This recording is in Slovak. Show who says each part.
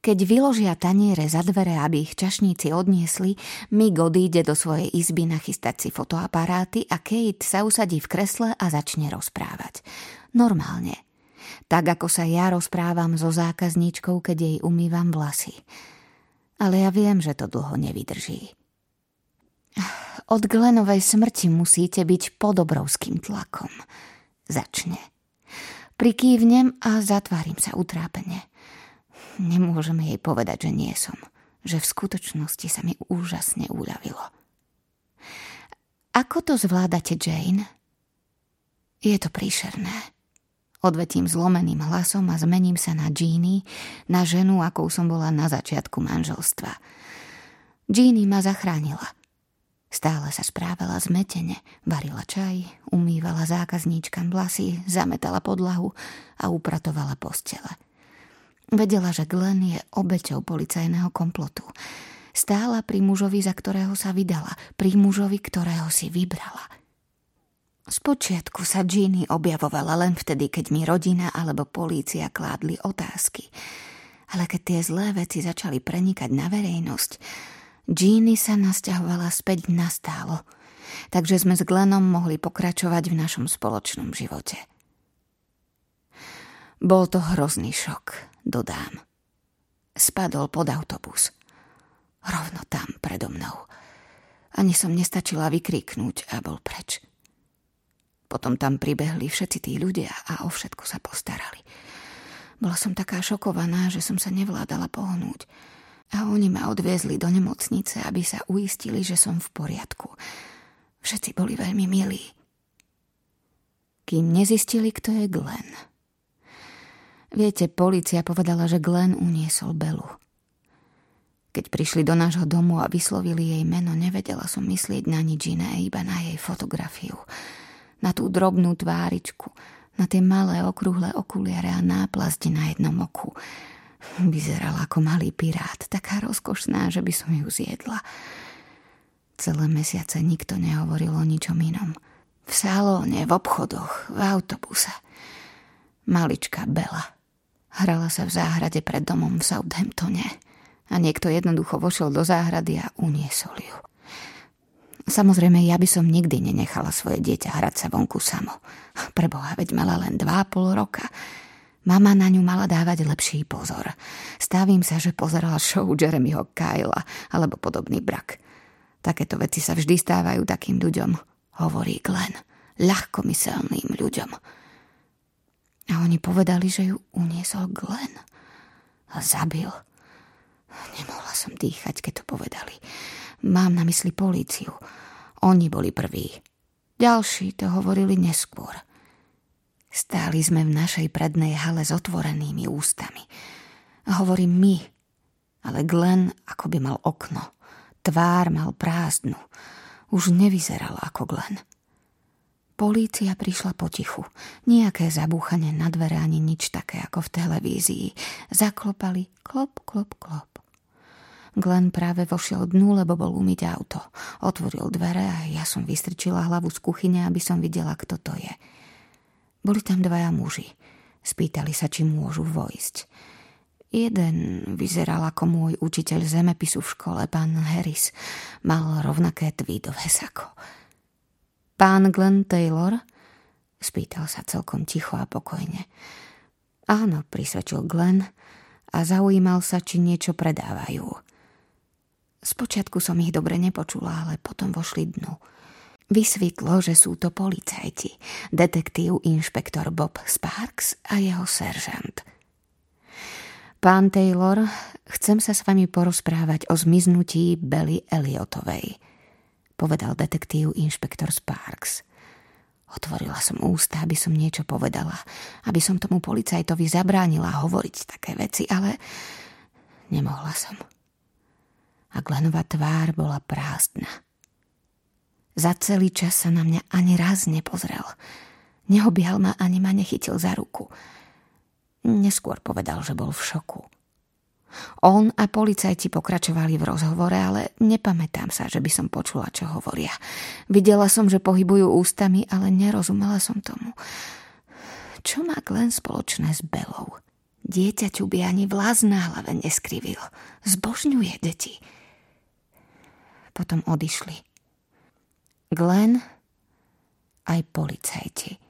Speaker 1: Keď vyložia taniere za dvere, aby ich čašníci odniesli, Mig odíde do svojej izby nachystať si fotoaparáty a Kate sa usadí v kresle a začne rozprávať. Normálne. Tak ako sa ja rozprávam so zákazníčkou, keď jej umývam vlasy. Ale ja viem, že to dlho nevydrží. Od Glenovej smrti musíte byť pod obrovským tlakom. Začne. Prikývnem a zatvárim sa utrápene. Nemôžeme jej povedať, že nie som. Že v skutočnosti sa mi úžasne uľavilo. Ako to zvládate, Jane? Je to príšerné. Odvetím zlomeným hlasom a zmením sa na Jeannie, na ženu, akou som bola na začiatku manželstva. Jeannie ma zachránila. Stále sa správala zmetene, varila čaj, umývala zákazníčkam vlasy, zametala podlahu a upratovala postele. Vedela, že Glenn je obeťou policajného komplotu. Stála pri mužovi, za ktorého sa vydala, pri mužovi, ktorého si vybrala. Spočiatku sa Ginny objavovala len vtedy, keď mi rodina alebo polícia kládli otázky. Ale keď tie zlé veci začali prenikať na verejnosť, Ginny sa nasťahovala späť na stálo. Takže sme s Glennom mohli pokračovať v našom spoločnom živote. Bol to hrozný šok dodám. Spadol pod autobus. Rovno tam predo mnou. Ani som nestačila vykriknúť a bol preč. Potom tam pribehli všetci tí ľudia a o všetko sa postarali. Bola som taká šokovaná, že som sa nevládala pohnúť. A oni ma odviezli do nemocnice, aby sa uistili, že som v poriadku. Všetci boli veľmi milí. Kým nezistili, kto je Glenn. Viete, policia povedala, že Glenn uniesol Belu. Keď prišli do nášho domu a vyslovili jej meno, nevedela som myslieť na nič iné, iba na jej fotografiu. Na tú drobnú tváričku, na tie malé okrúhle okuliare a náplasť na jednom oku. Vyzerala ako malý pirát, taká rozkošná, že by som ju zjedla. Celé mesiace nikto nehovoril o ničom inom. V salóne, v obchodoch, v autobuse. Malička Bela. Hrala sa v záhrade pred domom v Southamptone a niekto jednoducho vošiel do záhrady a uniesol ju. Samozrejme, ja by som nikdy nenechala svoje dieťa hrať sa vonku samo. Preboha, veď mala len dva pol roka. Mama na ňu mala dávať lepší pozor. Stavím sa, že pozerala show Jeremyho Kyla alebo podobný brak. Takéto veci sa vždy stávajú takým ľuďom, hovorí Glenn. Ľahkomyselným ľuďom. A oni povedali, že ju uniesol Glenn. A zabil. Nemohla som dýchať, keď to povedali. Mám na mysli políciu. Oni boli prví. Ďalší to hovorili neskôr. Stáli sme v našej prednej hale s otvorenými ústami. Hovorím my, ale Glenn ako by mal okno. Tvár mal prázdnu. Už nevyzeral ako Glenn. Polícia prišla potichu. Nijaké zabúchanie na dvere ani nič také ako v televízii. Zaklopali klop, klop, klop. Glenn práve vošiel dnu, lebo bol umyť auto. Otvoril dvere a ja som vystrčila hlavu z kuchyne, aby som videla, kto to je. Boli tam dvaja muži. Spýtali sa, či môžu vojsť. Jeden vyzeral ako môj učiteľ zemepisu v škole, pán Harris. Mal rovnaké tweedové sako. Pán Glenn Taylor? Spýtal sa celkom ticho a pokojne. Áno, prisvedčil Glenn a zaujímal sa, či niečo predávajú. Spočiatku som ich dobre nepočula, ale potom vošli dnu. Vysvetlo, že sú to policajti, detektív inšpektor Bob Sparks a jeho seržant. Pán Taylor, chcem sa s vami porozprávať o zmiznutí Belly Elliotovej – povedal detektív inšpektor Sparks. Otvorila som ústa, aby som niečo povedala, aby som tomu policajtovi zabránila hovoriť také veci, ale nemohla som. A Glenová tvár bola prázdna. Za celý čas sa na mňa ani raz nepozrel. Neobial ma ani ma nechytil za ruku. Neskôr povedal, že bol v šoku. On a policajti pokračovali v rozhovore, ale nepamätám sa, že by som počula, čo hovoria. Videla som, že pohybujú ústami, ale nerozumela som tomu. Čo má Glenn spoločné s Belou? Dieťaťu by ani vlas na hlave neskrivil. Zbožňuje deti. Potom odišli. Glen aj policajti.